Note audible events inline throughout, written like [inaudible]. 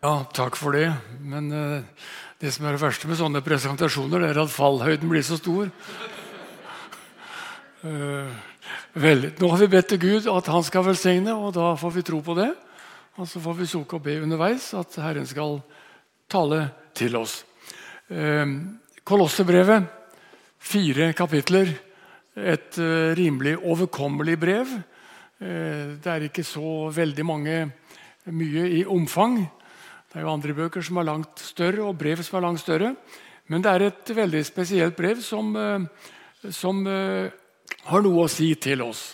Ja, takk for det. Men uh, det som er det verste med sånne presentasjoner, er at fallhøyden blir så stor. Uh, [laughs] vel, nå har vi bedt til Gud at han skal velsigne, og da får vi tro på det. Og så får vi sukke og be underveis at Herren skal tale til oss. Uh, Kolossebrevet, fire kapitler. Et rimelig overkommelig brev. det er ikke så veldig mange mye i omfang. Det er jo andre bøker som er langt større, og brev som er langt større. Men det er et veldig spesielt brev som, eh, som uh, har noe å si til oss.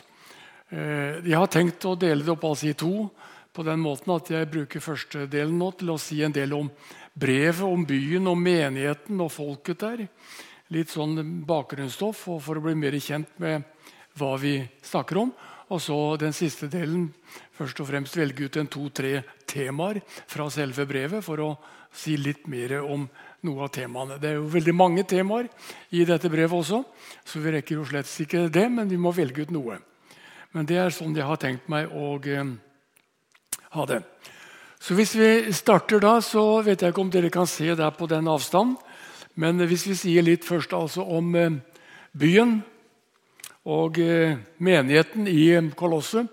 Uh, jeg har tenkt å dele det opp altså i to på den måten at jeg bruker første delen nå til å si en del om brevet, om byen, om menigheten og folket der. Litt sånn bakgrunnsstoff for å bli mer kjent med hva vi snakker om. Og så den siste delen først og fremst velge ut en to-tre temaer fra selve brevet for å si litt mer om noe av temaene. Det er jo veldig mange temaer i dette brevet også, så vi rekker jo slett ikke det, men vi må velge ut noe. Men det er sånn jeg har tenkt meg å eh, ha det. Så Hvis vi starter da, så vet jeg ikke om dere kan se der på den avstand. Men hvis vi sier litt først altså om eh, byen, og eh, menigheten i Kolosset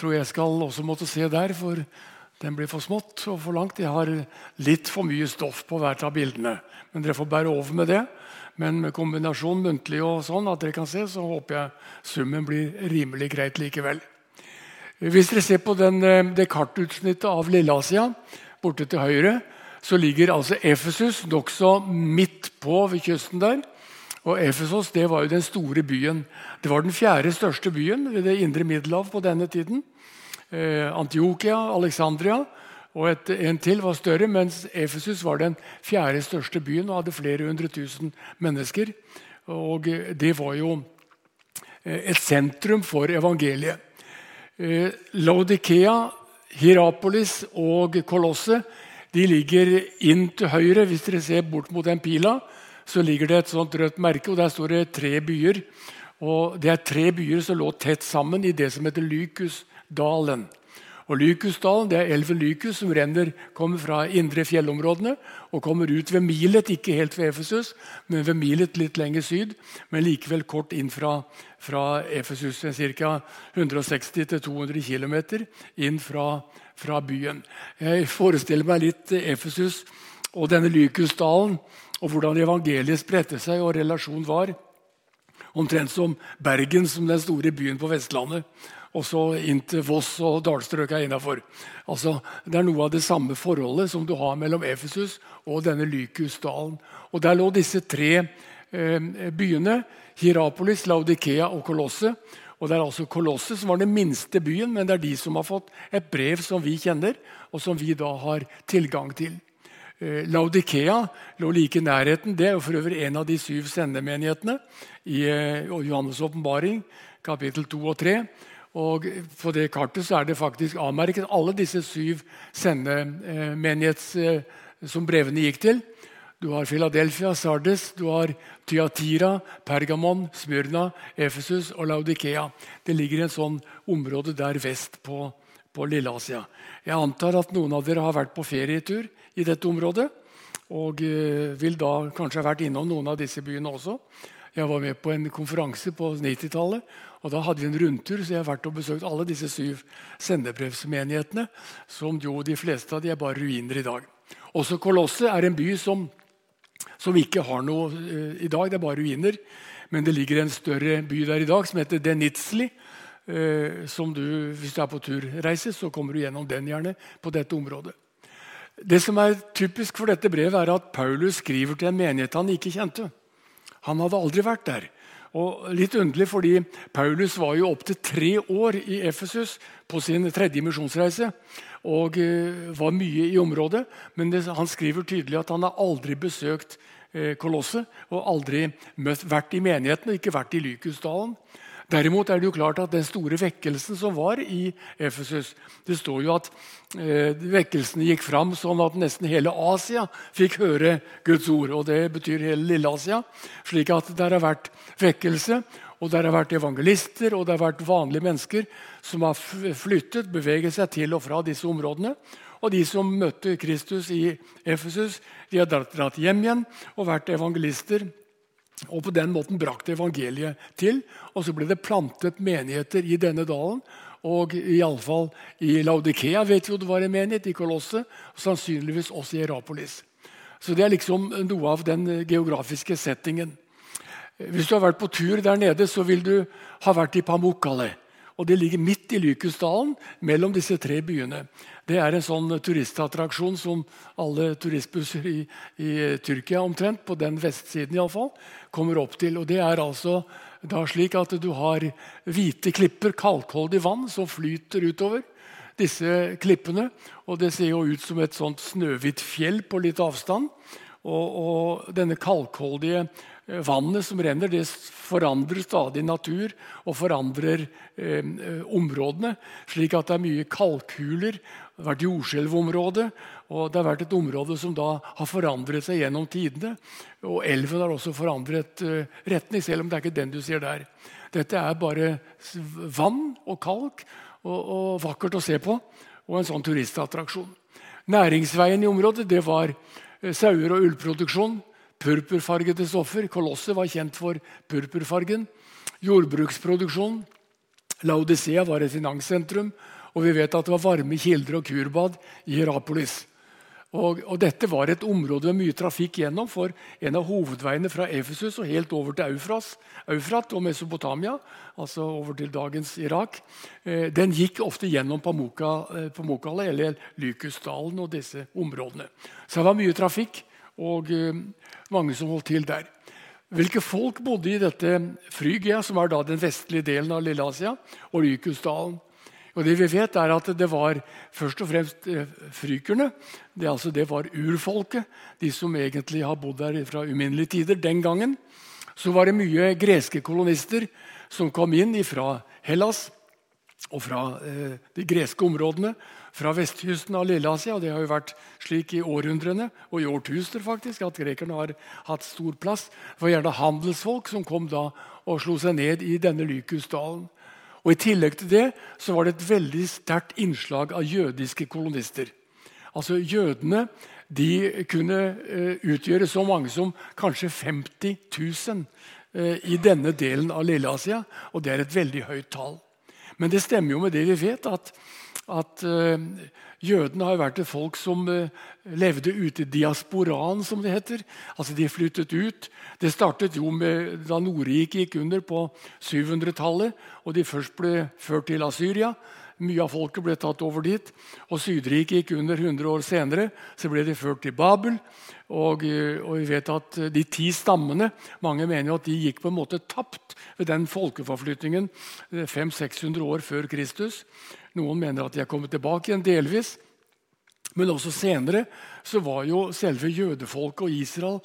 tror jeg skal også måtte se der, for den blir for smått og for langt. Jeg har litt for mye stoff på hvert av bildene. Men dere får bære over med det. Men med kombinasjon muntlig og sånn at dere kan se, så håper jeg summen blir rimelig greit likevel. Hvis dere ser på den, eh, det kartutsnittet av Lilleasia borte til høyre, så ligger altså Efesus nokså midt på ved kysten der. Og Efesos det var jo den store byen. Det var den fjerde største byen ved det indre Middelhav på denne tiden. Eh, Antiokia, Alexandria og et, en til var større, mens Efesus var den fjerde største byen og hadde flere hundre tusen mennesker. Og eh, det var jo eh, et sentrum for evangeliet. Eh, Laudikea, Hierapolis og Kolosse de ligger inn til høyre hvis dere ser bort mot den pila så ligger det et sånt rødt merke, og der står det tre byer. Og Det er tre byer som lå tett sammen i det som heter Lykusdalen. Og Lykusdalen det er elven Lykus som renner, kommer fra indre fjellområdene og kommer ut ved Milet, ikke helt ved Efesus, men ved Milet litt lenger syd. Men likevel kort inn fra, fra Efesus, ca. 160-200 km inn fra, fra, byen. Jeg forestiller meg litt Efesus og denne Lykusdalen og hvordan evangeliet spredte seg og relasjonen var. Omtrent som Bergen, som den store byen på Vestlandet. Og så inn til Voss og dalstrøka innafor. Altså, det er noe av det samme forholdet som du har mellom Efesus og denne Lykusdalen. Og Der lå disse tre eh, byene. Hierapolis, Laudikea og Kolosset. Og Det er altså Kolosset som var den minste byen, men det er de som har fått et brev som vi kjenner, og som vi da har tilgang til. Eh, Laudikea lå like i nærheten. Det er jo for øvrig en av de syv sendemenighetene i eh, Johannes' åpenbaring, kapittel 2 og 3. Og På det kartet så er det faktisk avmerket alle disse syv sendemenighets eh, som brevene gikk til. Du har Philadelphia, Sardes, du har Tyatira, Pergamon, Smyrna, Efesus og Laudikea. Det ligger i en sånn område der vest på, på Lilleasia. Jeg antar at noen av dere har vært på ferietur i dette området. Og eh, vil da kanskje ha vært innom noen av disse byene også. Jeg var med på en konferanse på 90-tallet. og Da hadde vi en rundtur, så jeg har vært og besøkt alle disse syv sendebrevsmenighetene. Som jo de fleste av de er bare ruiner i dag. Også Kolosset er en by som, som ikke har noe uh, i dag. Det er bare ruiner. Men det ligger en større by der i dag som heter Denizli. Uh, som du, Hvis du er på turreise, så kommer du gjennom den gjerne på dette området. Det som er typisk for dette brevet, er at Paulus skriver til en menighet han ikke kjente. Han hadde aldri vært der. Og litt underlig, fordi Paulus var jo opptil tre år i Efesus på sin tredje misjonsreise og eh, var mye i området. Men han skriver tydelig at han har aldri besøkt eh, Kolosset og aldri møtt, vært i menigheten og ikke vært i Lykusdalen. Derimot er det jo klart at den store vekkelsen som var i Efesus Det står jo at eh, vekkelsene gikk fram sånn at nesten hele Asia fikk høre Guds ord. og Det betyr hele Lille-Asia. Slik at det har vært vekkelse, og det har vært evangelister og det har vært vanlige mennesker som har flyttet, beveget seg til og fra disse områdene. Og de som møtte Kristus i Efesus, de har dratt hjem igjen og vært evangelister. Og på den måten brakte evangeliet til. Og så ble det plantet menigheter i denne dalen. Og iallfall i Laudikea vet vi jo det var en menighet, i Kolosset, og sannsynligvis også i Erapolis. Så det er liksom noe av den geografiske settingen. Hvis du har vært på tur der nede, så vil du ha vært i Pamukkale. Og Det ligger midt i Lykusdalen, mellom disse tre byene. Det er en sånn turistattraksjon som alle turistbusser i, i Tyrkia omtrent, på den vestsiden i alle fall, kommer opp til. Og Det er altså da slik at du har hvite klipper, kalkholdig vann, som flyter utover disse klippene. Og Det ser jo ut som et sånt snøhvitt fjell på litt avstand. Og, og denne kalkholdige vannet som renner, det forandrer stadig natur og forandrer eh, områdene. Slik at det er mye kalkhuler. Det har vært jordskjelvområde. Og det har vært et område som da har forandret seg gjennom tidene. Og elven har også forandret eh, retning, selv om det er ikke den du ser der. Dette er bare vann og kalk og, og vakkert å se på. Og en sånn turistattraksjon. Næringsveien i området det var eh, sauer- og ullproduksjon purpurfargede stoffer. Kolosset var kjent for purpurfargen. Jordbruksproduksjon. Laudicea var et finanssentrum. Og vi vet at det var varme kilder og kurbad i Herapolis. Og, og, Dette var et område med mye trafikk gjennom, for en av hovedveiene fra Efesus og helt over til Eufras, Eufrat og Mesopotamia, altså over til dagens Irak, eh, den gikk ofte gjennom Pamukkale, eh, eller Lykusdalen og disse områdene. Så det var mye trafikk og eh, mange som holdt til der. Hvilke folk bodde i dette Frygia, som er da den vestlige delen av Lilleasia, og Rykusdalen? Og det vi vet er at det var først og fremst eh, frykerne. Det, altså, det var urfolket, de som egentlig har bodd der fra uminnelige tider den gangen. Så var det mye greske kolonister som kom inn fra Hellas og fra eh, de greske områdene fra vestkysten av Lilleasia. Det har jo vært slik i århundrene og i årtusener faktisk, at grekerne har hatt stor plass. Det var gjerne handelsfolk som kom da og slo seg ned i denne Lykusdalen. Og I tillegg til det så var det et veldig sterkt innslag av jødiske kolonister. Altså Jødene de kunne uh, utgjøre så mange som kanskje 50 000 uh, i denne delen av Lilleasia. Og det er et veldig høyt tall. Men det stemmer jo med det vi vet, at at uh, jødene har vært et folk som uh, levde ute i diasporaen, som det heter. Altså De flyttet ut. Det startet jo med da Nordriket gikk under på 700-tallet, og de først ble ført til Asyria. Mye av folket ble tatt over dit. og Sydriket gikk under 100 år senere. Så ble de ført til Babel. Og, eh, og, vi vet at De ti stammene mange mener jo at de gikk på en måte tapt ved den folkeforflytningen 500-600 år før Kristus. Noen mener at de er kommet tilbake igjen delvis. Men også senere så var jo selve jødefolket og Israel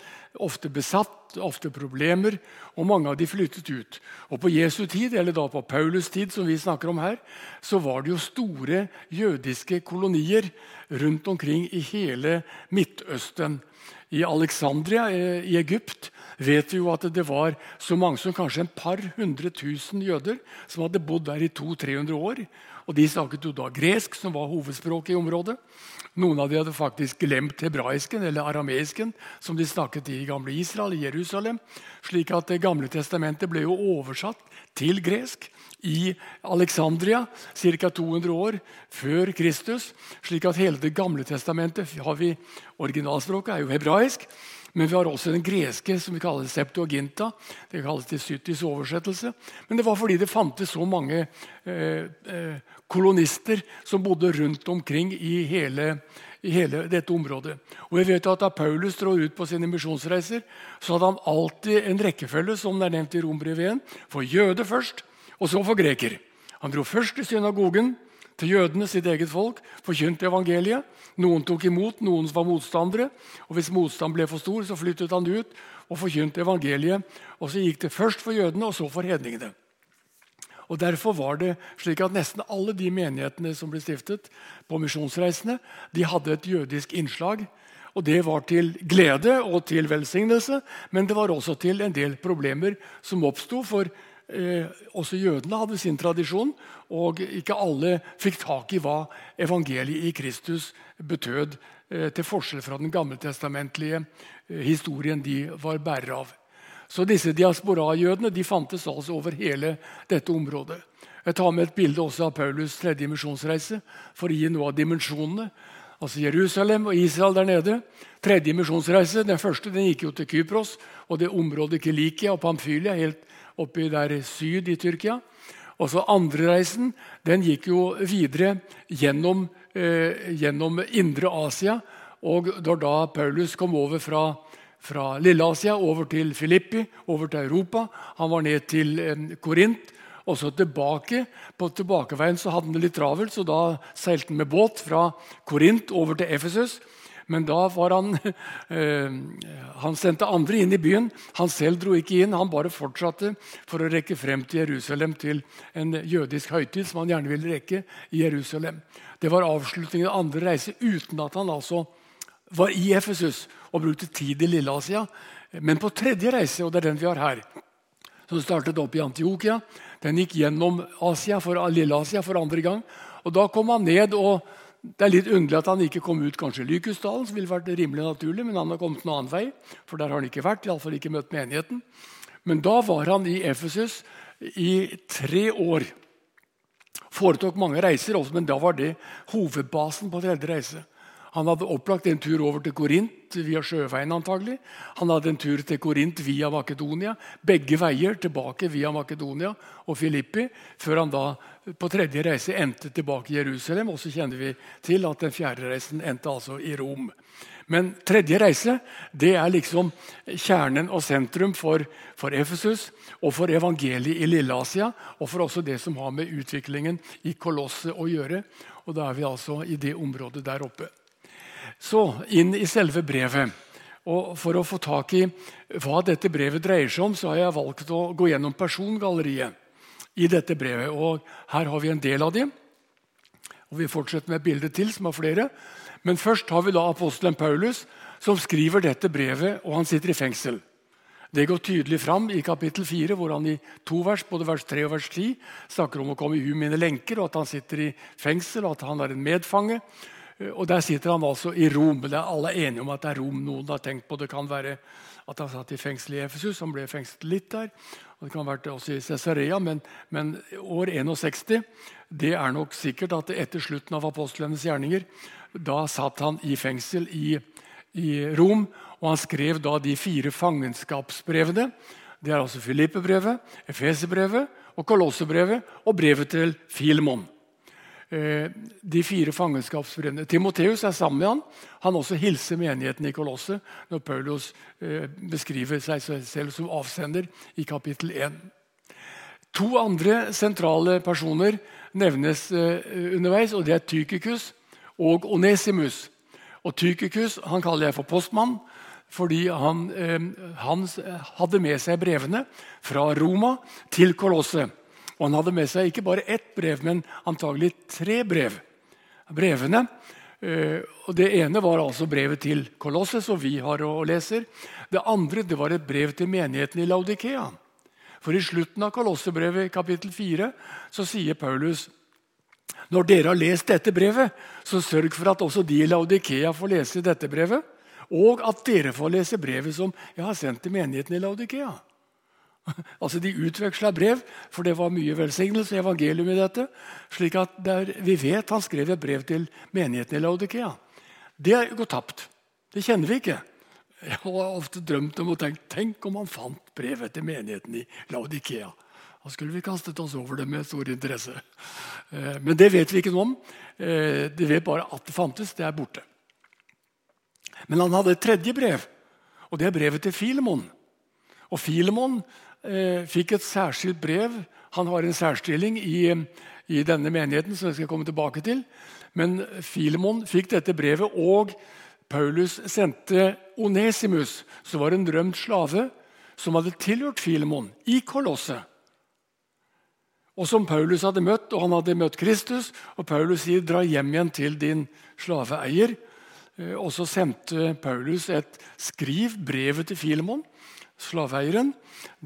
ofte besatt, ofte problemer, og mange av de flyttet ut. Og På Jesu tid, eller da på Paulus' tid, som vi snakker om her, så var det jo store jødiske kolonier rundt omkring i hele Midtøsten. I Alexandria eh, i Egypt vet vi jo at det var så mange som kanskje en par hundre tusen jøder som hadde bodd der i 200-300 år. Og De snakket jo da gresk, som var hovedspråket i området. Noen av de hadde faktisk glemt hebraisken eller arameisken, som de snakket i gamle Israel, i Jerusalem. Slik at Det gamle testamentet ble jo oversatt til gresk i Alexandria ca. 200 år før Kristus. slik at hele Det gamle testamentet har vi, Originalspråket er jo hebraisk. Men vi har også den greske, som vi kaller septuaginta. Det kalles til syttis oversettelse. Men det var fordi det fantes så mange eh, eh, kolonister som bodde rundt omkring i hele, i hele, dette området. Og vi vet at Da Paulus dro ut på sine misjonsreiser, så hadde han alltid en rekkefølge som det er nevnt i Rombrevet 1, for jøde først, og så for greker. Han dro først til synagogen, til jødene, sitt eget folk, forkynte evangeliet. Noen tok imot, noen var motstandere. og Hvis motstand ble for stor, så flyttet han ut og forkynte evangeliet. Og Så gikk det først for jødene, og så for hedningene. Og Derfor var det slik at nesten alle de menighetene som ble stiftet på misjonsreisene, de hadde et jødisk innslag. Og Det var til glede og til velsignelse, men det var også til en del problemer som oppsto. For Eh, også jødene hadde sin tradisjon, og ikke alle fikk tak i hva evangeliet i Kristus betød, eh, til forskjell fra den gammeltestamentlige eh, historien de var bærere av. Så disse diasporajødene de fantes altså over hele dette området. Jeg tar med et bilde også av Paulus' tredje misjonsreise for å gi noe av dimensjonene. Altså Jerusalem og Israel der nede. Tredje misjonsreise, Den første den gikk jo til Kypros og det området Kilikia og Pamphylia, helt oppi der syd i Tyrkia. Og så andre reisen den gikk jo videre gjennom, eh, gjennom Indre Asia. Og da, da Paulus kom over fra, fra Lille-Asia over til Filippi, over til Europa Han var ned til eh, Korint. Og så tilbake. På tilbakeveien så hadde han det litt travelt, så da seilte han med båt fra Korint over til Efesus. Men da var han [laughs] eh, Han sendte andre inn i byen. Han selv dro ikke inn. Han bare fortsatte for å rekke frem til Jerusalem til en jødisk høytid som han gjerne ville rekke i Jerusalem. Det var avslutningen av andre reise uten at han altså var i Efesus og brukte tid i Lilleasia. Men på tredje reise, og det er den vi har her, som startet opp i Antiokia, den gikk gjennom Asia for, Lille-Asia for andre gang. Og Da kom han ned og det er litt underlig at han ikke kom ut kanskje Lykusdalen, som ville vært rimelig naturlig, men han har kommet en annen vei, for der har han ikke vært, i alle fall ikke møtt menigheten. Men da var han i Efesus i tre år. Foretok mange reiser, også, men da var det hovedbasen på tredje reise. Han hadde opplagt en tur over til Korint via sjøveien. antagelig. Han hadde en tur til Korint via Makedonia. Begge veier tilbake via Makedonia og Filippi, før han da på tredje reise endte tilbake i Jerusalem. Og så kjenner vi til at den fjerde reisen endte altså i Rom. Men tredje reise det er liksom kjernen og sentrum for, for Efesus og for evangeliet i Lilleasia, og for også det som har med utviklingen i Kolosset å gjøre. Og Da er vi altså i det området der oppe. Så inn i selve brevet. Og For å få tak i hva dette brevet dreier seg om, så har jeg valgt å gå gjennom persongalleriet i dette brevet. Og Her har vi en del av dem. Og Vi fortsetter med et bilde til, som har flere. Men først har vi da apostelen Paulus, som skriver dette brevet, og han sitter i fengsel. Det går tydelig fram i kapittel 4, hvor han i to vers, både vers 3 og vers 10 snakker om å komme i hu mine lenker, og at han sitter i fengsel, og at han er en medfange. Og Der sitter han altså i Rom. Det er Alle enige om at det er Rom noen har tenkt på. Det kan være at han satt i fengsel i Efesus, han ble fengslet litt der. og Det kan ha vært også i Cesarea, men, men, år 61 det er nok sikkert at etter slutten av apostlenes gjerninger da satt han i fengsel i, i Rom, og han skrev da de fire fangenskapsbrevene. Det er altså Filippe-brevet, Efeserbrevet og Kolossebrevet og brevet til Filemon. Eh, de fire fangenskapsbrevene. Timoteus er sammen med han. Han også hilser menigheten i Kolosset når Paulus eh, beskriver seg selv som avsender i kapittel 1. To andre sentrale personer nevnes eh, underveis, og det er Tykikus og Onesimus. Og Tykikus han kaller jeg for postmann fordi han, han hadde med seg brevene fra Roma til Kolosset. Og han hadde med seg ikke bare ett brev, men antagelig tre brev. Brevene, eh, og Det ene var altså brevet til Kolosses, som vi har og leser. Det andre det var et brev til menigheten i Laudikea. For I slutten av Kolossebrevet, kapittel 4, så sier Paulus når dere har lest dette brevet, så sørg for at også de i Laudikea får lese dette brevet, og at dere får lese brevet som jeg har sendt til menigheten i Laudikea. [laughs] Altså De utveksla brev, for det var mye velsignelse i evangelium i dette. slik at der, Vi vet han skrev et brev til menigheten i Laudikea. Det går tapt. Det kjenner vi ikke. Jeg har ofte drømt om og tenkt tenk om han fant brevet til menigheten i Laudikea. Da skulle vi kastet oss over det med stor interesse. Eh, men det vet vi ikke noe om. Eh, de vet bare at det fantes. Det er borte. Men han hadde et tredje brev, og det er brevet til Filemon. Og Filemon fikk et særskilt brev. Han har en særstilling i, i, denne menigheten, som jeg skal komme tilbake til. Men Filemon fikk dette brevet, og Paulus sendte Onesimus, som var en drømt slave, som hadde tilhørt Filemon i Kolosset. Og som Paulus hadde møtt, og han hadde møtt Kristus. Og Paulus sier, 'Dra hjem igjen til din slaveeier'. Eh, og så sendte Paulus et skriv, brevet til Filemon, slaveeieren.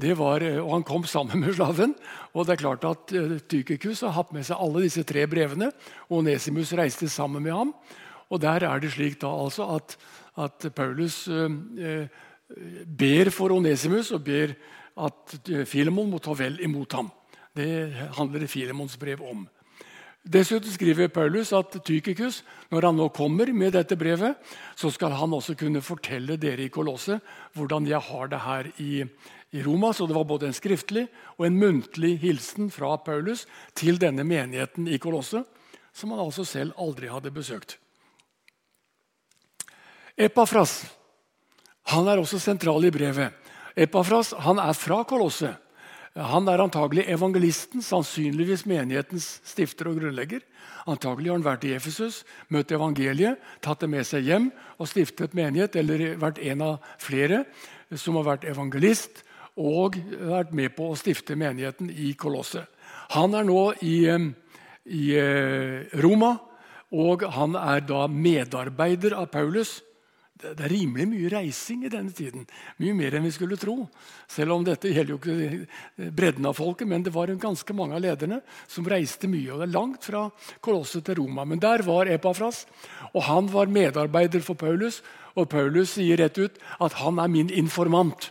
Eh, og Han kom sammen med slaven. og det er klart at uh, Tykikus har hatt med seg alle disse tre brevene. og Onesimus reiste sammen med ham. Og Der er det slik da altså at, at Paulus uh, uh, ber for Onesimus og ber at Filemon må ta vel imot ham. Det handler Filemons brev om. Dessuten skriver Paulus at Tykikus, når han nå kommer med dette brevet, så skal han også kunne fortelle dere i Kolosset hvordan jeg har det her i, i Roma. Så det var både en skriftlig og en muntlig hilsen fra Paulus til denne menigheten i Kolosset, som han altså selv aldri hadde besøkt. Epafras han er også sentral i brevet. Epafras han er fra Kolosset. Han er antagelig evangelisten, sannsynligvis menighetens stifter og grunnlegger. Antagelig har han vært i Efesus, møtt evangeliet, tatt det med seg hjem og stiftet menighet, eller vært en av flere som har vært evangelist og vært med på å stifte menigheten i Kolosset. Han er nå i, i eh, Roma, og han er da medarbeider av Paulus det er rimelig mye reising i denne tiden. Mye mer enn vi skulle tro. Selv om dette gjelder jo ikke bredden av folket, men det var ganske mange av lederne som reiste mye. og det er Langt fra Kolosset til Roma. Men der var Epafras, og han var medarbeider for Paulus. Og Paulus sier rett ut at han er min informant.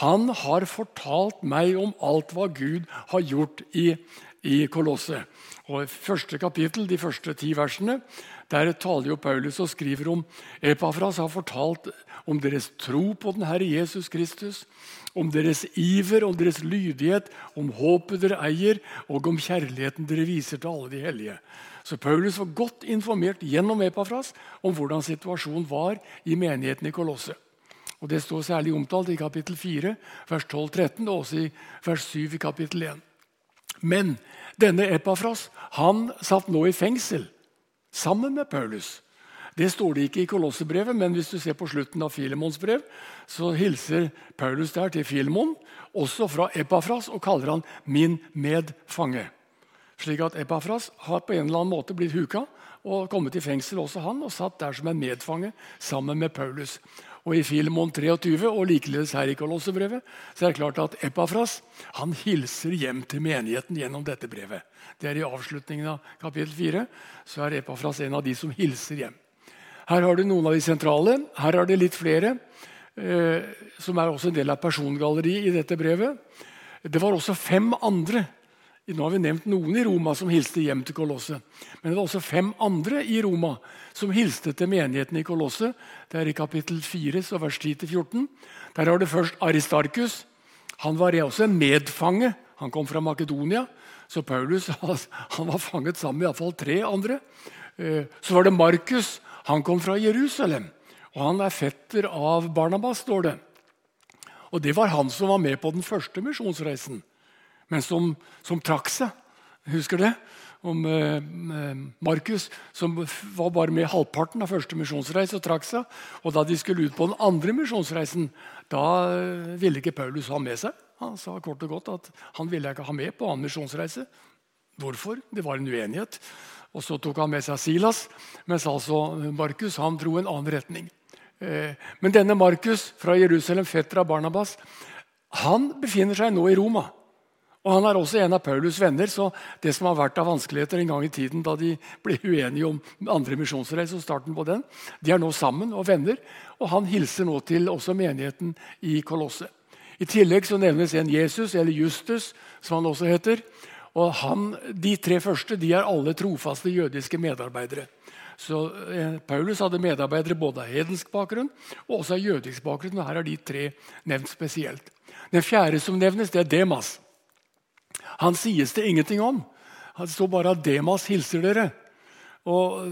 Han har fortalt meg om alt hva Gud har gjort i, i Kolosset. Og første kapittel, De første ti versene der taler jo Paulus og skriver om Epafras har fortalt om deres tro på den Herre Jesus Kristus, om deres iver, om deres lydighet, om håpet dere eier, og om kjærligheten dere viser til alle de hellige. Så Paulus var godt informert gjennom Epafras om hvordan situasjonen var i menigheten i Kolosset. Og Det står særlig omtalt i kapittel 4, vers 12-13, og også i vers 7 i kapittel 1. Men denne Epafras han satt nå i fengsel sammen med Paulus. Det står det ikke i Kolossebrevet, men hvis du ser på slutten av Filemons brev, så hilser Paulus der til Filemon, også fra Epafras, og kaller han 'min medfange'. Slik at Epafras har på en eller annen måte blitt huka og kommet i fengsel, også han, og satt der som en medfange sammen med Paulus. Og I Filemon 23 og likeledes her i Kolossebrevet så er det klart at Epafras han hilser hjem til menigheten gjennom dette brevet. Det er I avslutningen av kapittel 4 så er Epafras en av de som hilser hjem. Her har du noen av de sentrale. Her er det litt flere, eh, som er også en del av persongalleriet i dette brevet. Det var også fem andre nå har vi nevnt noen i Roma som hilste hjem til Kolosset. Men det var også fem andre i Roma som hilste til menigheten i Kolosset. Det er i kapittel 4, så vers 10-14. Der har du først Aristarkus. Han var også en medfange. Han kom fra Makedonia. Så Paulus [laughs] han var fanget sammen med iallfall tre andre. Eh, så var det Markus. Han kom fra Jerusalem. Og han er fetter av Barnabas, står det. Og Det var han som var med på den første misjonsreisen men som, som trakk seg. Husker det? Om eh, Markus, som var bare med halvparten av første misjonsreise og trakk seg. Og da de skulle ut på den andre misjonsreisen, da eh, ville ikke Paulus ha med seg. Han sa kort og godt at han ville ikke ha med på annen misjonsreise. Hvorfor? Det var en uenighet. Og Så tok han med seg Silas, mens altså Markus han dro en annen retning. Eh, men denne Markus fra Jerusalem, fetter av Barnabas, han befinner seg nå i Roma. Og Han er også en av Paulus' venner, så det som har vært av vanskeligheter en gang i tiden da de ble uenige om andre misjonsreise og starten på den, de er nå sammen og venner. Og han hilser nå til også menigheten i Kolosset. I tillegg så nevnes en Jesus, eller Justus, som han også heter. Og han, De tre første de er alle trofaste jødiske medarbeidere. Så eh, Paulus hadde medarbeidere både av hedensk bakgrunn og også av jødisk bakgrunn. og Her er de tre nevnt spesielt. Den fjerde som nevnes, det er Demas. Han sies det ingenting om. Det står bare at Demas hilser dere. Og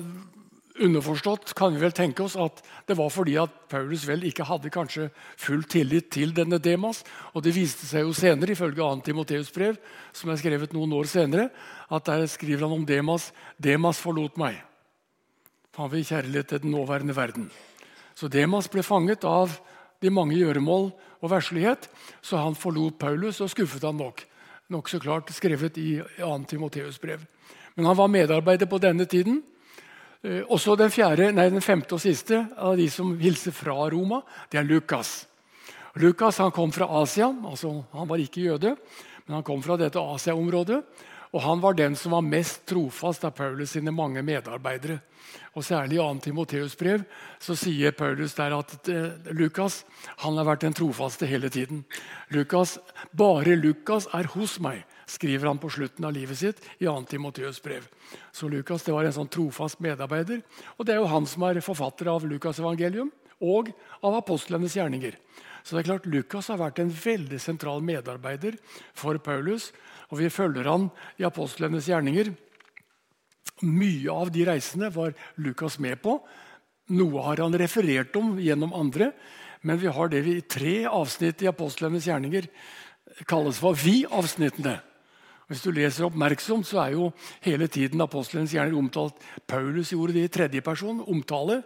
Underforstått kan vi vel tenke oss at det var fordi at Paulus vel ikke hadde kanskje full tillit til denne Demas. Og det viste seg jo senere, ifølge 2. Timoteus brev, som er skrevet noen år senere, at der skriver han om Demas Demas forlot meg. Han vil kjærlighet til den nåværende verden. Så Demas ble fanget av de mange gjøremål og verslighet, så han forlot Paulus og skuffet han nok nokså klart skrevet i 2. Timoteus brev. Men han var medarbeider på denne tiden. Eh, også den, fjerde, nei, den femte og siste av de som hilser fra Roma, det er Lukas. Lukas han kom fra Asia. altså Han var ikke jøde, men han kom fra dette Asia-området. Og han var den som var mest trofast av Paulus sine mange medarbeidere. Og Særlig i 2. Timoteus brev så sier Paulus der at eh, Lukas han har vært den trofaste hele tiden. Lukas, Bare Lukas er hos meg, skriver han på slutten av livet sitt i 2. Timoteus brev. Så Lukas det var en sånn trofast medarbeider. Og det er jo han som er forfatter av Lukas' evangelium og av apostlenes gjerninger. Så det er klart Lukas har vært en veldig sentral medarbeider for Paulus. Og vi følger han i apostlenes gjerninger. Mye av de reisene var Lukas med på. Noe har han referert om gjennom andre. Men vi har det vi i tre avsnitt i apostlenes gjerninger kalles for vi-avsnittene. Hvis du leser oppmerksomt, så er jo hele tiden apostelens gjerninger omtalt. Paulus gjorde det i tredje person, omtale.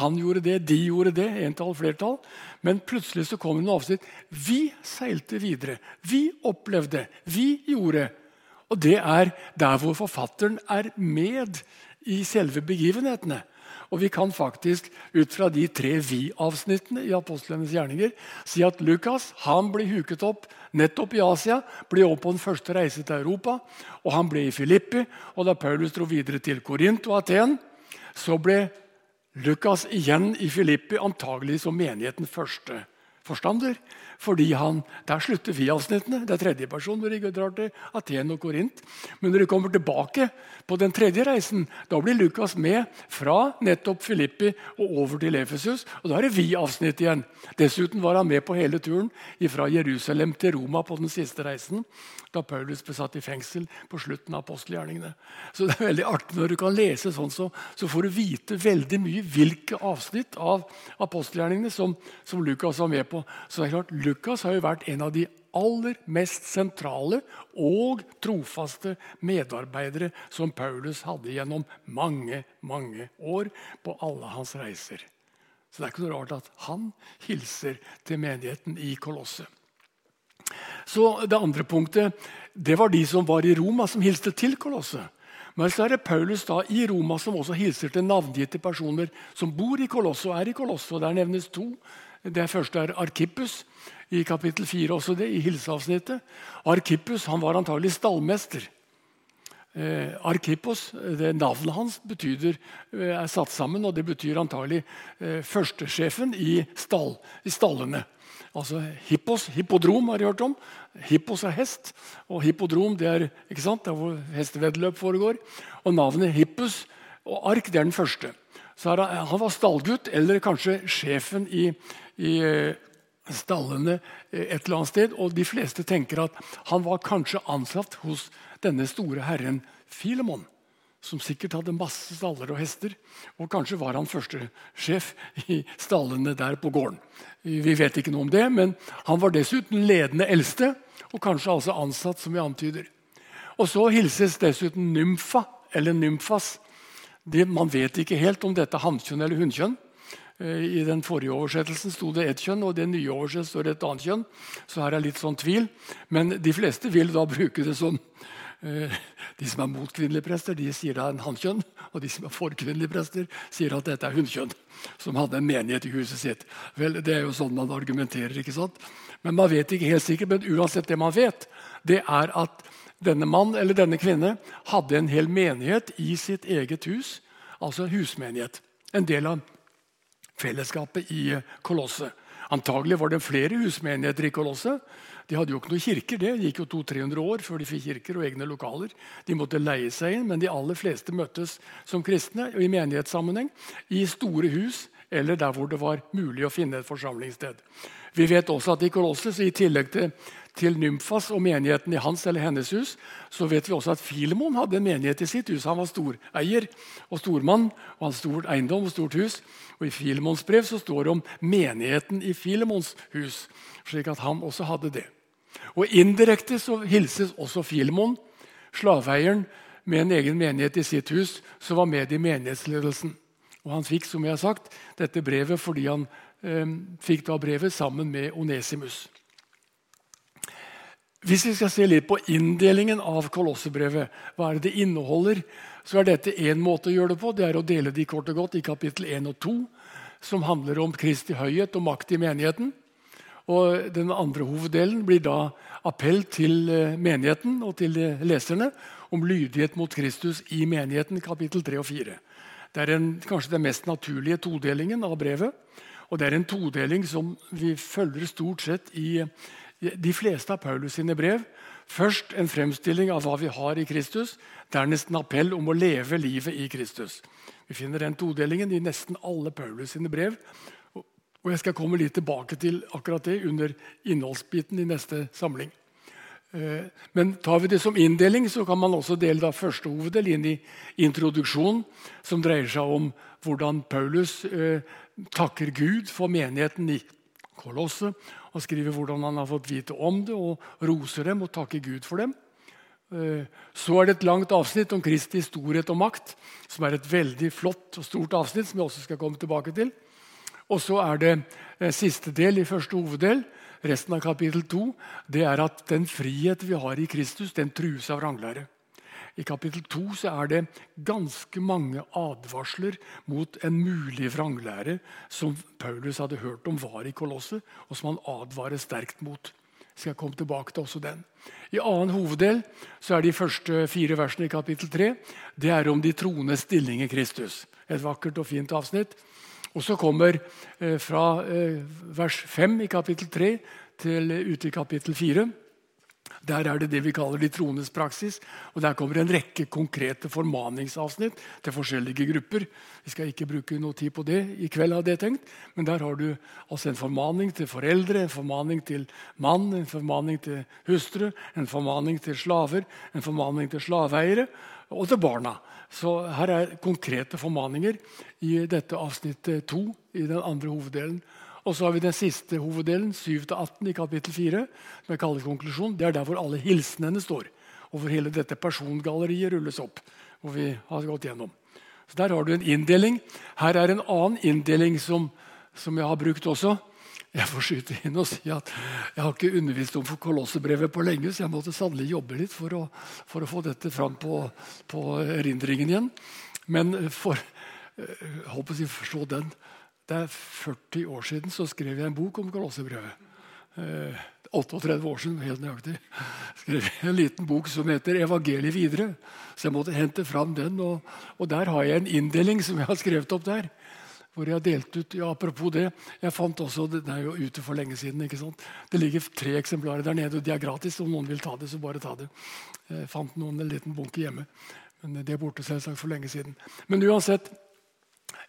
Han gjorde det, de gjorde det, entall, flertall. Men plutselig så kom det en avsnitt. Vi seilte videre. Vi opplevde. Vi gjorde. Og det er der hvor forfatteren er med i selve begivenhetene. Og vi kan faktisk ut fra de tre vi-avsnittene i apostlenes gjerninger si at Lukas han ble huket opp nettopp i Asia, ble opp på den første reise til Europa. og Han ble i Filippi, og da Paulus dro videre til Korint og Aten, så ble Lukas igjen i Filippi antagelig som menighetens første forstander. Fordi han, Der slutter vi-avsnittene. Det er tredje person når de drar til Aten og Korint. Men når de kommer tilbake på den tredje reisen, da blir Lukas med fra nettopp Filippi og over til Efesus. Og da er det vi-avsnitt igjen. Dessuten var han med på hele turen fra Jerusalem til Roma på den siste reisen da Paulus ble satt i fengsel på slutten av apostelgjerningene. Så det er veldig artig Når du kan lese sånn, så, så får du vite veldig mye hvilke avsnitt av apostelgjerningene som, som, Lukas var med på. Så det er klart, Lukas har jo vært en av de aller mest sentrale og trofaste medarbeidere som Paulus hadde gjennom mange, mange år på alle hans reiser. Så det er ikke noe rart at han hilser til menigheten i Kolosset. Så Det andre punktet det var de som var i Roma, som hilste til Kolosset. Men så er det Paulus da i Roma som også hilser til navngitte personer som bor i Kolosset og er i Kolosset. Der nevnes to. Det første er Arkippus i kapittel 4, også det, i hilseavsnittet. Arkippus han var antagelig stallmester. Eh, Arkippos, det Navnet hans betyder, eh, er satt sammen, og det betyr antagelig eh, førstesjefen i, stall, i stallene. Altså hippos, Hippodrom har jeg hørt om. Hippos er hest, og hippodrom det er ikke sant, der hvor hesteveddeløp foregår. Og navnet Hippus og Ark det er den første. Så han, var stallgutt, eller kanskje sjefen i, i eh, stallene eh, et eller annet sted. Og de fleste tenker at han var kanskje ansatt hos denne store herren Filemon som sikkert hadde masse staller og hester. Og kanskje var han førstesjef i stallene der på gården. Vi vet ikke noe om det, men han var dessuten ledende eldste, og kanskje altså ansatt, som vi antyder. Og så hilses dessuten nymfa, eller nymfas. Det, man vet ikke helt om dette er hannkjønn eller hunnkjønn. Eh, I den forrige oversettelsen sto det ett kjønn, og i den nye oversettelsen står det et annet kjønn. Så her er litt sånn tvil. Men de fleste vil da bruke det som Eh, de som er mot kvinnelige prester, de sier det er en hannkjønn. Og de som er for kvinnelige prester, sier at dette er hunnkjønn. Som hadde en menighet i huset sitt. Vel, Det er jo sånn man argumenterer. ikke sant? Men man vet ikke helt sikkert. Men uansett det man vet, det er at denne mann eller denne kvinne hadde en hel menighet i sitt eget hus. Altså husmenighet. En del av fellesskapet i Kolosset. Antagelig var det flere husmenigheter i Kolosset. De hadde jo ikke noen kirker. Det gikk jo 200-300 år før de fikk kirker og egne lokaler. De måtte leie seg inn, men de aller fleste møttes som kristne i menighetssammenheng i store hus eller der hvor det var mulig å finne et forsamlingssted. Vi vet også at i Kolosses, i tillegg til, til Nymfas og menigheten i hans eller hennes hus, så vet vi også at Filemon hadde en menighet i sitt hus. Han var storeier og stormann og hadde stort eiendom og stort hus. Og I Filemons brev så står det om menigheten i Filemons hus, slik at han også hadde det. Og Indirekte så hilses også Filemon, slaveeieren, med en egen menighet i sitt hus, som var med i menighetsledelsen. Og Han fikk som jeg har sagt, dette brevet fordi han fikk da brevet sammen med Onesimus. Hvis vi skal se litt på inndelingen av Kolossebrevet, hva er det det inneholder, så er dette én måte å gjøre det på. Det er å dele de kort og godt i kapittel 1 og 2, som handler om Kristi høyhet og makt i menigheten. Og Den andre hoveddelen blir da appell til eh, menigheten og til leserne om lydighet mot Kristus i menigheten, kapittel 3 og 4. Det er en, kanskje den mest naturlige todelingen av brevet. Og det er en todeling som vi følger stort sett i de fleste av Paulus sine brev. Først en fremstilling av hva vi har i Kristus. Dernest en appell om å leve livet i Kristus. Vi finner den todelingen i nesten alle Paulus sine brev. Og Jeg skal komme litt tilbake til akkurat det under innholdsbiten i neste samling. Eh, men tar vi det som inndeling, så kan man også dele da første hoveddel inn i introduksjon, som dreier seg om hvordan Paulus eh, takker Gud for menigheten i Kolosset. Og skriver hvordan han har fått vite om det, og roser dem og takker Gud for dem. Eh, så er det et langt avsnitt om Kristi storhet og makt, som er et veldig flott og stort avsnitt. som jeg også skal komme tilbake til. Og så er det eh, siste del i første hoveddel, resten av kapittel 2, det er at den frihet vi har i Kristus, den trues av vranglære. I kapittel 2 så er det ganske mange advarsler mot en mulig vranglære som Paulus hadde hørt om var i Kolosset, og som han advarer sterkt mot. Jeg skal komme tilbake til også den. I annen hoveddel så er de første fire versene i kapittel 3 det er om de troendes stilling i Kristus. Et vakkert og fint avsnitt. Og så kommer eh, fra eh, vers 5 i kapittel 3 til eh, ute i kapittel 4 der er det det vi kaller de troendes praksis. og Der kommer en rekke konkrete formaningsavsnitt til forskjellige grupper. Vi skal ikke bruke noe tid på det i kveld, hadde jeg tenkt. Men der har du altså en formaning til foreldre, en formaning til mann, en formaning til hustru, en formaning til slaver, en formaning til slaveeiere og til barna. Så her er konkrete formaninger i dette avsnittet to i den andre hoveddelen. Og så har vi den siste hoveddelen, 7-18 i kapittel 4, som jeg kaller konklusjon. Det er der hvor alle hilsenene står. Og hvor hele dette persongalleriet rulles opp. hvor vi har gått gjennom. Så Der har du en inndeling. Her er en annen inndeling som, som jeg har brukt også. Jeg får skyte inn og si at jeg har ikke undervist om for Kolossebrevet på lenge, så jeg måtte sannelig jobbe litt for å, for å få dette fram på, på erindringen igjen. Men for håper eh, å forstå den. Det er 40 år siden så skrev jeg en bok om Kolossebrevet. Eh, 38 år siden, helt nøyaktig. skrev jeg en liten bok som heter 'Evangeliet videre'. Så jeg måtte hente fram den. Og, og der har jeg en inndeling som jeg har skrevet opp der hvor jeg har delt ut ja, Apropos det, jeg fant også, det er jo ute for lenge siden. ikke sant? Det ligger tre eksemplarer der nede, og de er gratis. Om noen vil ta det, så bare ta det. Jeg fant noen en liten bunke hjemme. Men det er borte selvsagt for lenge siden. Men uansett,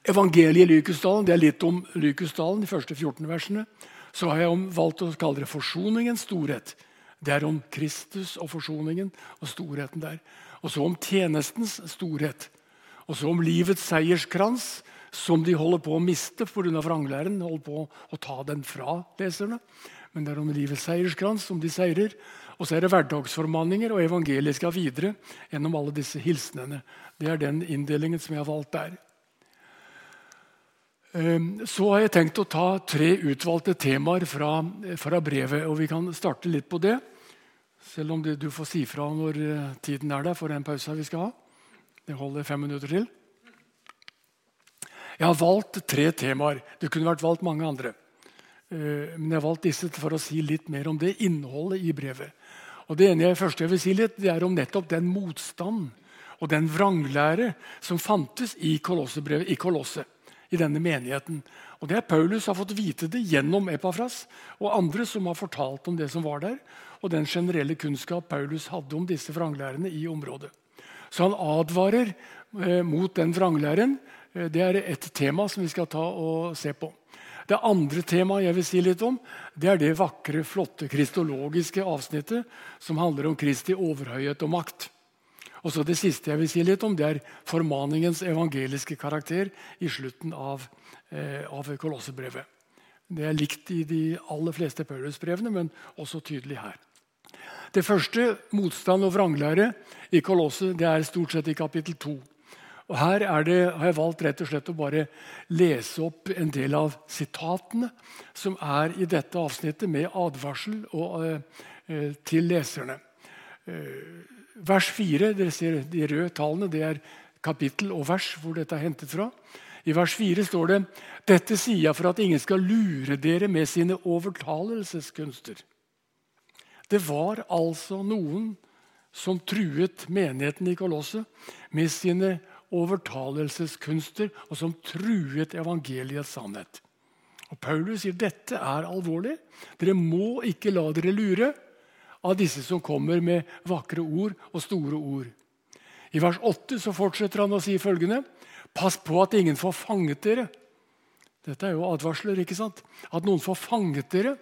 evangeliet i Lykesdalen, det er litt om Lykesdalen, de første 14 versene. Så har jeg valgt å kalle det forsoningens storhet. Det er om Kristus og forsoningen og storheten der. Og så om tjenestens storhet. Og så om livets seierskrans, som de holder på å miste pga. vranglæren. holder på å ta den fra leserne. Men det er om livets seierskrans, som de seirer. Og så er det hverdagsformaninger, og evangeliet skal videre gjennom alle disse hilsenene. Det er den inndelingen som jeg har valgt der. Ehm, så har jeg tenkt å ta tre utvalgte temaer fra, fra brevet. og Vi kan starte litt på det, selv om det, du får si fra når eh, tiden er der for den pausa vi skal ha. Det holder fem minutter til. Jeg har valgt tre temaer. Det kunne vært valgt mange andre. Eh, men jeg har valgt disse for å si litt mer om det innholdet i brevet. Og Det ene jeg første jeg vil si litt, det er om nettopp den motstand og den vranglære som fantes i Kolossebrevet, i Kolosset, i denne menigheten. Og det er Paulus har fått vite det gjennom Epafras og andre som har fortalt om det som var der, og den generelle kunnskap Paulus hadde om disse vranglærerne i området. Så han advarer eh, mot den vranglæren Eh, det er et tema som vi skal ta og se på. Det andre temaet jeg vil si litt om, det er det vakre, flotte kristologiske avsnittet som handler om Kristi overhøyhet og makt. Og så Det siste jeg vil si litt om, det er formaningens evangeliske karakter i slutten av, eh, av Kolossebrevet. Det er likt i de aller fleste Paulusbrevene, men også tydelig her. Det første, motstand og vranglære, i Kolosset, det er stort sett i kapittel 2. Og Her det, har jeg valgt rett og slett å bare lese opp en del av sitatene som er i dette avsnittet, med advarsel og, eh, til leserne. Eh, vers 4, dere ser de røde tallene, det er kapittel og vers hvor dette er hentet fra. I vers 4 står det dette sier jeg for at ingen skal lure dere med sine overtalelseskunster. Det var altså noen som truet menigheten i Kolosset med sine overtalelseskunster, og som truet evangeliets sannhet. Og Paulus sier dette er alvorlig. Dere må ikke la dere lure av disse som kommer med vakre ord og store ord. I vers 8 så fortsetter han å si følgende.: Pass på at ingen får fanget dere. Dette er jo advarsler. ikke sant? At noen får fanget dere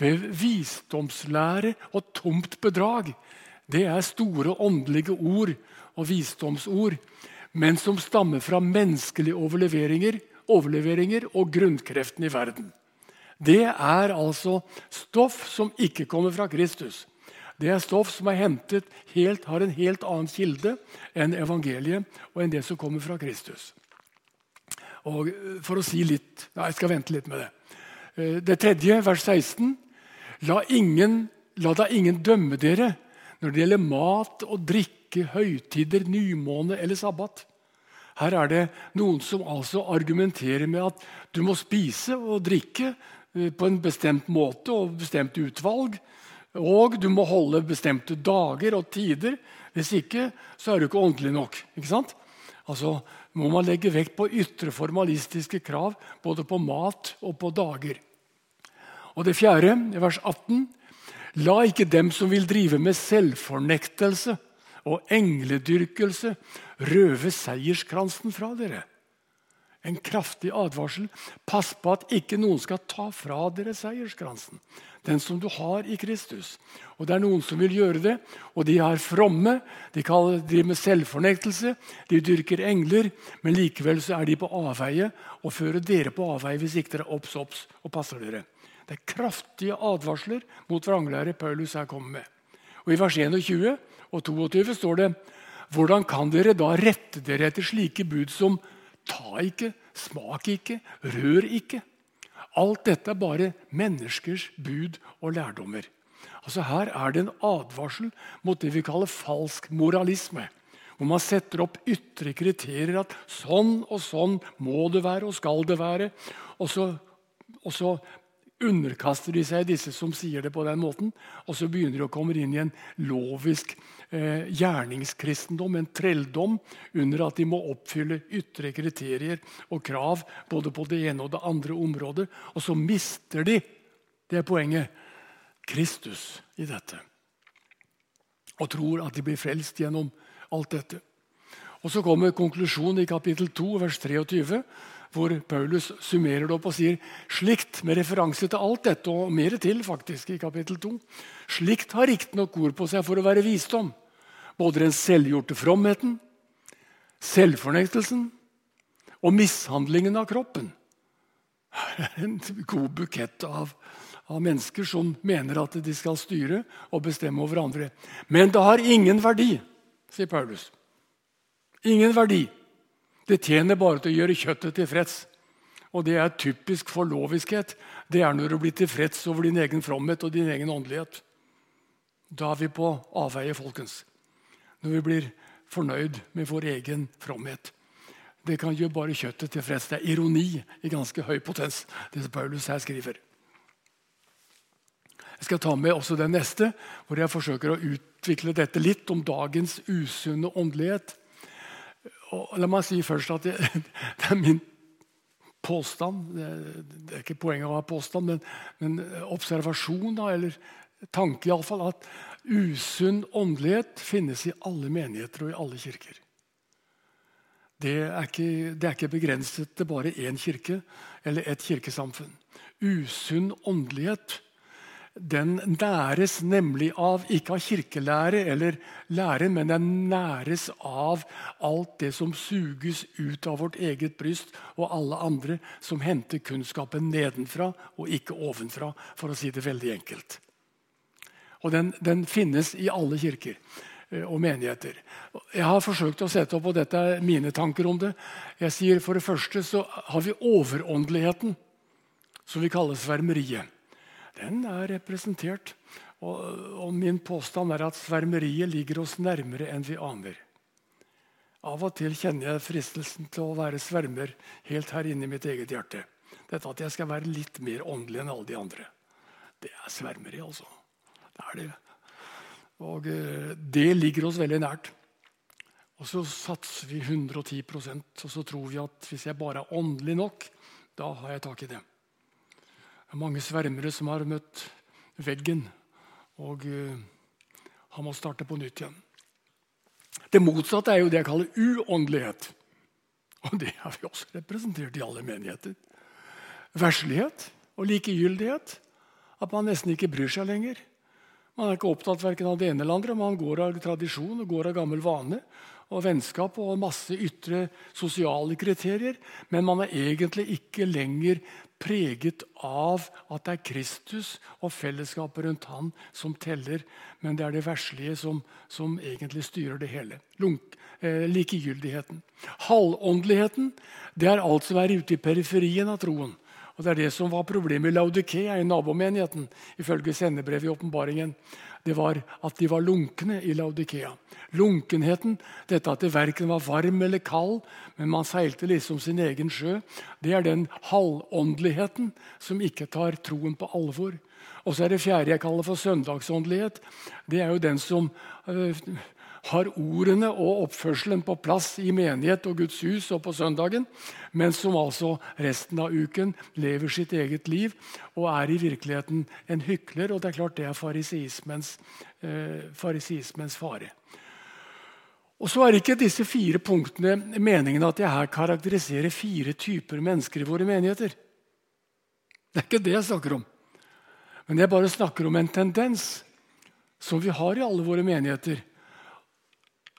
ved visdomslære og tomt bedrag. Det er store åndelige ord og visdomsord, men som stammer fra menneskelige overleveringer, overleveringer og grunnkreften i verden. Det er altså stoff som ikke kommer fra Kristus. Det er stoff som er hentet helt, har en helt annen kilde enn evangeliet og enn det som kommer fra Kristus. Og eh, For å si litt Nei, jeg skal vente litt med det. Eh, det tredje, vers 16. La, ingen, la da ingen dømme dere når det gjelder mat og drikke, høytider, nymåne eller sabbat. Her er det noen som altså argumenterer med at du må spise og drikke eh, på en bestemt måte og bestemt utvalg. Og du må holde bestemte dager og tider. Hvis ikke så er du ikke ordentlig nok. ikke sant? Altså må man legge vekt på ytre formalistiske krav både på mat og på dager. Og det fjerde, vers 18.: La ikke dem som vil drive med selvfornektelse og engledyrkelse, røve seierskransen fra dere. En kraftig advarsel. Pass på at ikke noen skal ta fra dere seierskransen den som du har i Kristus. Og Det er noen som vil gjøre det, og de er fromme. De driver med selvfornektelse, de dyrker engler, men likevel så er de på avveie og fører dere på avveie hvis ikke dere er obs, obs og passer dere. Det er kraftige advarsler mot vranglære Paulus her kommer med. Og I vers 21 og 22 står det hvordan kan dere da rette dere etter slike bud som ta ikke, smak ikke, rør ikke? Alt dette er bare menneskers bud og lærdommer. Altså Her er det en advarsel mot det vi kaller falsk moralisme. Hvor man setter opp ytre kriterier at sånn og sånn må det være og skal det være. Og så, og så underkaster de seg disse som sier det på den måten. Og så begynner de å komme inn i en lovisk eh, gjerningskristendom, en trelldom, under at de må oppfylle ytre kriterier og krav både på det ene og det andre området. Og så mister de, det er poenget, Kristus i dette. Og tror at de blir frelst gjennom alt dette. Og Så kommer konklusjonen i kapittel 2, vers 23 hvor Paulus summerer det opp og sier slikt, med referanse til alt dette og mer til faktisk i kapittel 2. Slikt har riktignok ord på seg for å være visdom. Både den selvgjorte fromheten, selvfornektelsen og mishandlingen av kroppen. En god bukett av, av mennesker som mener at de skal styre og bestemme over andre. Men det har ingen verdi, sier Paulus. Ingen verdi. Det tjener bare til å gjøre kjøttet tilfreds. Og det er typisk for loviskhet. Det er når du blir tilfreds over din egen fromhet og din egen åndelighet. Da er vi på avveie, folkens. Når vi blir fornøyd med vår egen fromhet. Det kan gjøre bare kjøttet tilfreds. Det er ironi i ganske høy potens, det som Paulus her skriver. Jeg skal ta med også den neste, hvor jeg forsøker å utvikle dette litt om dagens usunne åndelighet. Og la meg si først at det, [laughs] det er min påstand det, det, er ikke poenget å ha påstand, men, men observasjon da, eller tanke iallfall at usunn åndelighet finnes i alle menigheter og i alle kirker. Det er ikke, det er ikke begrenset til bare én kirke eller ett kirkesamfunn. Usunn åndelighet den næres nemlig av ikke av kirkelære eller lære, men den næres av alt det som suges ut av vårt eget bryst, og alle andre som henter kunnskapen nedenfra og ikke ovenfra, for å si det veldig enkelt. Og den, den finnes i alle kirker eh, og menigheter. Jeg har forsøkt å sette opp, og dette er mine tanker om det. Jeg sier For det første så har vi overåndeligheten, som vi kaller svermeriet den er representert. Og, og, min påstand er at svermeriet ligger oss nærmere enn vi aner. Av og til kjenner jeg fristelsen til å være svermer helt her inne i mitt eget hjerte. Dette at jeg skal være litt mer åndelig enn alle de andre. Det er svermeri, altså. Det er det. Og eh, det ligger oss veldig nært. Og så satser vi 110% og så tror vi at hvis jeg bare er åndelig nok, da har jeg tak i det. Det er mange svermere som har møtt veggen og uh, har måttet starte på nytt igjen. Det motsatte er jo det jeg kaller uåndelighet. Og det har vi også representert i alle menigheter. Verslighet og likegyldighet. At man nesten ikke bryr seg lenger. Man er ikke opptatt verken av det ene eller andre. Man går av tradisjon og går av gammel vane og vennskap og masse ytre sosiale kriterier. Men man er egentlig ikke lenger preget av at det er Kristus og fellesskapet rundt han som teller, men det er det verslige som, som egentlig styrer det hele. Lunk, eh, likegyldigheten. Halvåndeligheten det er alt som er ute i periferien av troen. Og Det er det som var problemet i Laudikea, i nabomenigheten, ifølge sendebrevet i åpenbaringen det var at de var lunkne i Laudikea. Lunkenheten, dette at det verken var varm eller kald, men man seilte liksom sin egen sjø, det er den halvåndeligheten som ikke tar troen på alvor. Og så er det fjerde jeg kaller for søndagsåndelighet. Det er jo den som øh, har ordene og oppførselen på plass i menighet og Guds hus og på søndagen, men som altså resten av uken lever sitt eget liv og er i virkeligheten en hykler. Og det er klart det er fariseismens, eh, fariseismens fare. Og så er ikke disse fire punktene meningen at jeg her karakteriserer fire typer mennesker i våre menigheter. Det er ikke det jeg snakker om. Men jeg bare snakker om en tendens som vi har i alle våre menigheter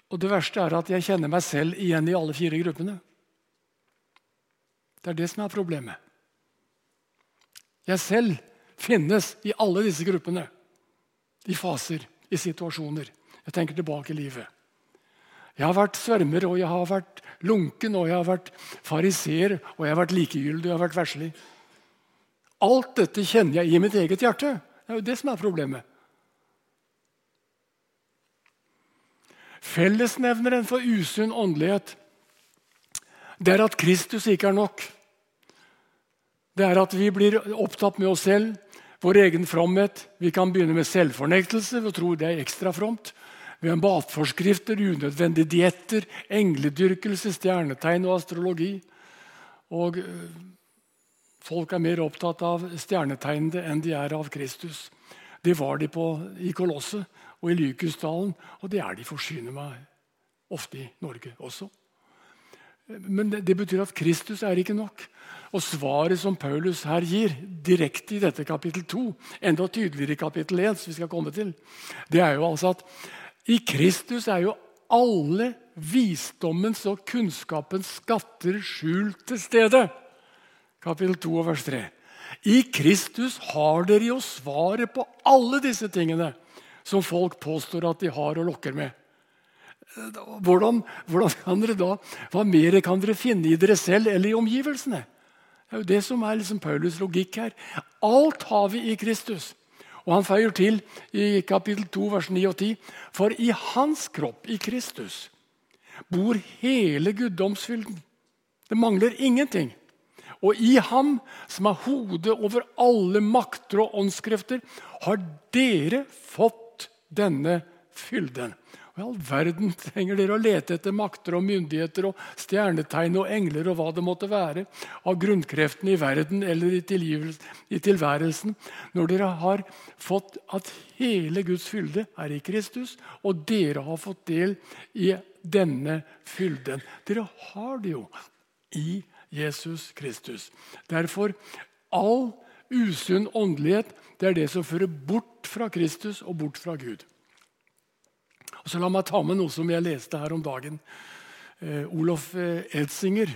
og det verste er at jeg kjenner meg selv igjen i alle fire gruppene. Det er det som er problemet. Jeg selv finnes i alle disse gruppene. I faser, i situasjoner. Jeg tenker tilbake i livet. Jeg har vært svermer, og jeg har vært lunken, og jeg har vært fariseer, og jeg har vært likegyldig og jeg har vært verslig. Alt dette kjenner jeg i mitt eget hjerte. Det er jo det som er problemet. Fellesnevneren for usunn åndelighet det er at Kristus ikke er nok. Det er at vi blir opptatt med oss selv, vår egen fromhet. Vi kan begynne med selvfornektelse og tro det er ekstra fromt. Har matforskrifter, unødvendige dietter, engledyrkelse, stjernetegn og astrologi. Og øh, folk er mer opptatt av stjernetegnene enn de er av Kristus. Det var de på, i Kolosset og i Lykusdalen. Og det er de forsyner meg ofte i Norge også. Men det, det, betyr at Kristus er ikke nok. Og svaret som Paulus her gir, direkte i dette kapittel 2, enda tydeligere i kapittel 1, som vi skal komme til, det er jo altså at i Kristus er jo alle visdommens og kunnskapens skatter skjult til stede. Kapittel 2 vers 3. I Kristus har dere jo svaret på alle disse tingene som folk påstår at de har og lokker med. Hvordan, hvordan kan dere da, Hva mer kan dere finne i dere selv eller i omgivelsene? Det er jo det som er liksom Paulus' logikk her. Alt har vi i Kristus. Og han føyer til i kapittel 2, vers 9 og 10.: For i hans kropp, i Kristus, bor hele guddomsfylden. Det mangler ingenting. Og i ham, som er hodet over alle makter og åndskrefter, har dere fått denne fylden. Og I all verden trenger dere å lete etter makter og myndigheter og stjernetegn og engler og hva det måtte være av grunnkreftene i verden eller i, i tilværelsen, når dere har fått at hele Guds fylde er i Kristus, og dere har fått del i denne fylden. Dere har det jo i Jesus Kristus. Derfor all usunn åndelighet det er det som fører bort fra Kristus og bort fra Gud. Og så La meg ta med noe som jeg leste her om dagen. Eh, Olof eh, Edsinger,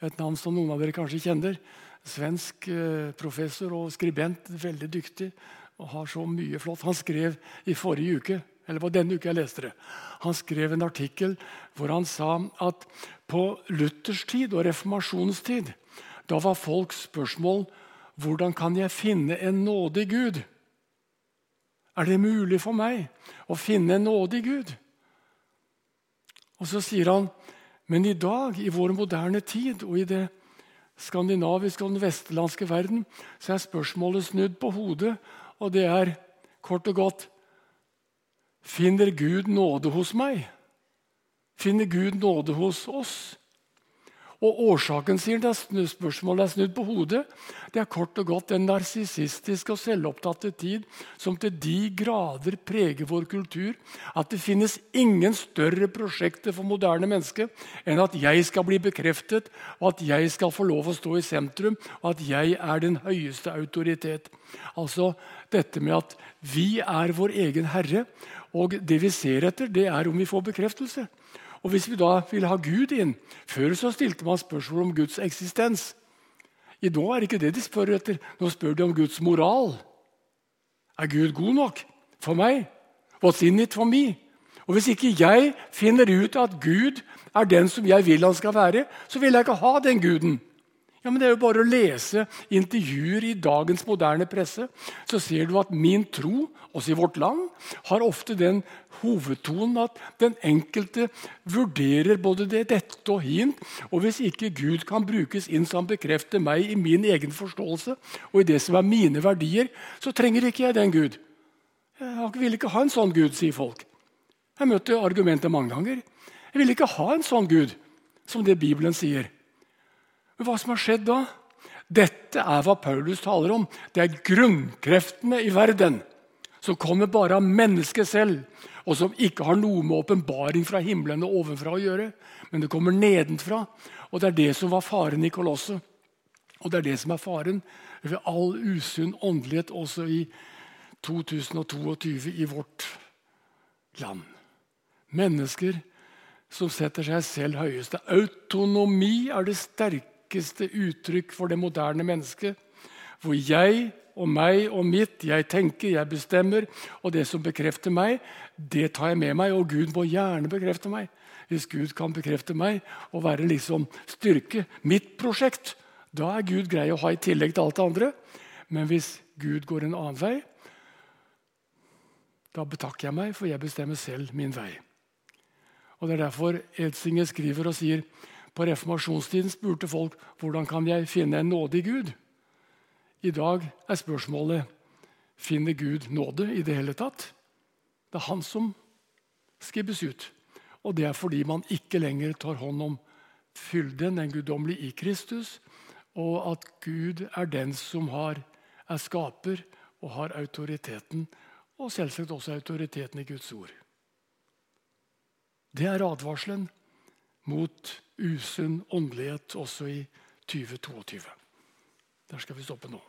et navn som noen av dere kanskje kjenner. Svensk eh, professor og skribent, veldig dyktig og har så mye flott. Han skrev i forrige uke eller på denne uka jeg leste det, han skrev en artikkel hvor han sa at på Luthers tid og reformasjonens tid da var folks spørsmål hvordan kan jeg finne en nådig Gud? Er det mulig for meg å finne en nådig Gud? Og så sier han, Men i dag, i vår moderne tid og i det skandinaviske og den vestlandske verden, så er spørsmålet snudd på hodet, og det er kort og godt Finner Gud nåde hos meg? Finner Gud nåde hos oss? Og Årsaken sier det, spørsmålet er snudd på hodet. Det er kort og godt den narsissistiske og selvopptatte tid som til de grader preger vår kultur. At det finnes ingen større prosjekter for moderne mennesker enn at jeg skal bli bekreftet, og at jeg skal få lov å stå i sentrum, og at jeg er den høyeste autoritet. Altså dette med at vi er vår egen herre, og det vi ser etter, det er om vi får bekreftelse. Og Hvis vi da ville ha Gud inn Før så stilte man spørsmål om Guds eksistens. I Nå er det ikke det de spør etter. Nå spør de om Guds moral. Er Gud god nok for meg? What's in it for me? Og Hvis ikke jeg finner ut at Gud er den som jeg vil han skal være, så vil jeg ikke ha den guden. Ja, men Det er jo bare å lese intervjuer i dagens moderne presse. Så ser du at min tro, også i vårt land, har ofte den hovedtonen at den enkelte vurderer både det, dette og hint. Og hvis ikke Gud kan brukes inn som bekrefter meg i min egen forståelse, og i det som er mine verdier, så trenger ikke jeg den Gud. Jeg vil ikke ha en sånn Gud, sier folk. Jeg møtte argumentet mange ganger. Jeg vil ikke ha en sånn Gud som det Bibelen sier. Men hva som har skjedd da? Dette er hva Paulus taler om. Det er grunnkreftene i verden som kommer bare av mennesket selv, og som ikke har noe med åpenbaring fra himmelen og ovenfra å gjøre. Men det kommer nedenfra. Og det er det som var faren i kolosset. Og det er det som er faren ved all usunn åndelighet også i 2022 i vårt land. Mennesker som setter seg selv høyeste. Autonomi er det sterke sterkeste uttrykk for det moderne mennesket. Hvor jeg og meg og mitt, jeg tenker, jeg bestemmer, og det som bekrefter meg, det tar jeg med meg. Og Gud må gjerne bekrefte meg. Hvis Gud kan bekrefte meg og være liksom styrke, mitt prosjekt, da er Gud grei å ha i tillegg til alt det andre. Men hvis Gud går en annen vei, da betakker jeg meg, for jeg bestemmer selv min vei. Og Det er derfor Edsinger skriver og sier på reformasjonstiden spurte folk hvordan kan jeg finne en nådig Gud. I dag er spørsmålet finner Gud nåde i det hele tatt. Det er han som skrives ut. Og det er fordi man ikke lenger tar hånd om fylden, den guddommelige i Kristus, og at Gud er den som har, er skaper og har autoriteten, og selvsagt også autoriteten i Guds ord. Det er advarselen mot usunn åndelighet også i 2022. Der skal vi stoppe nå.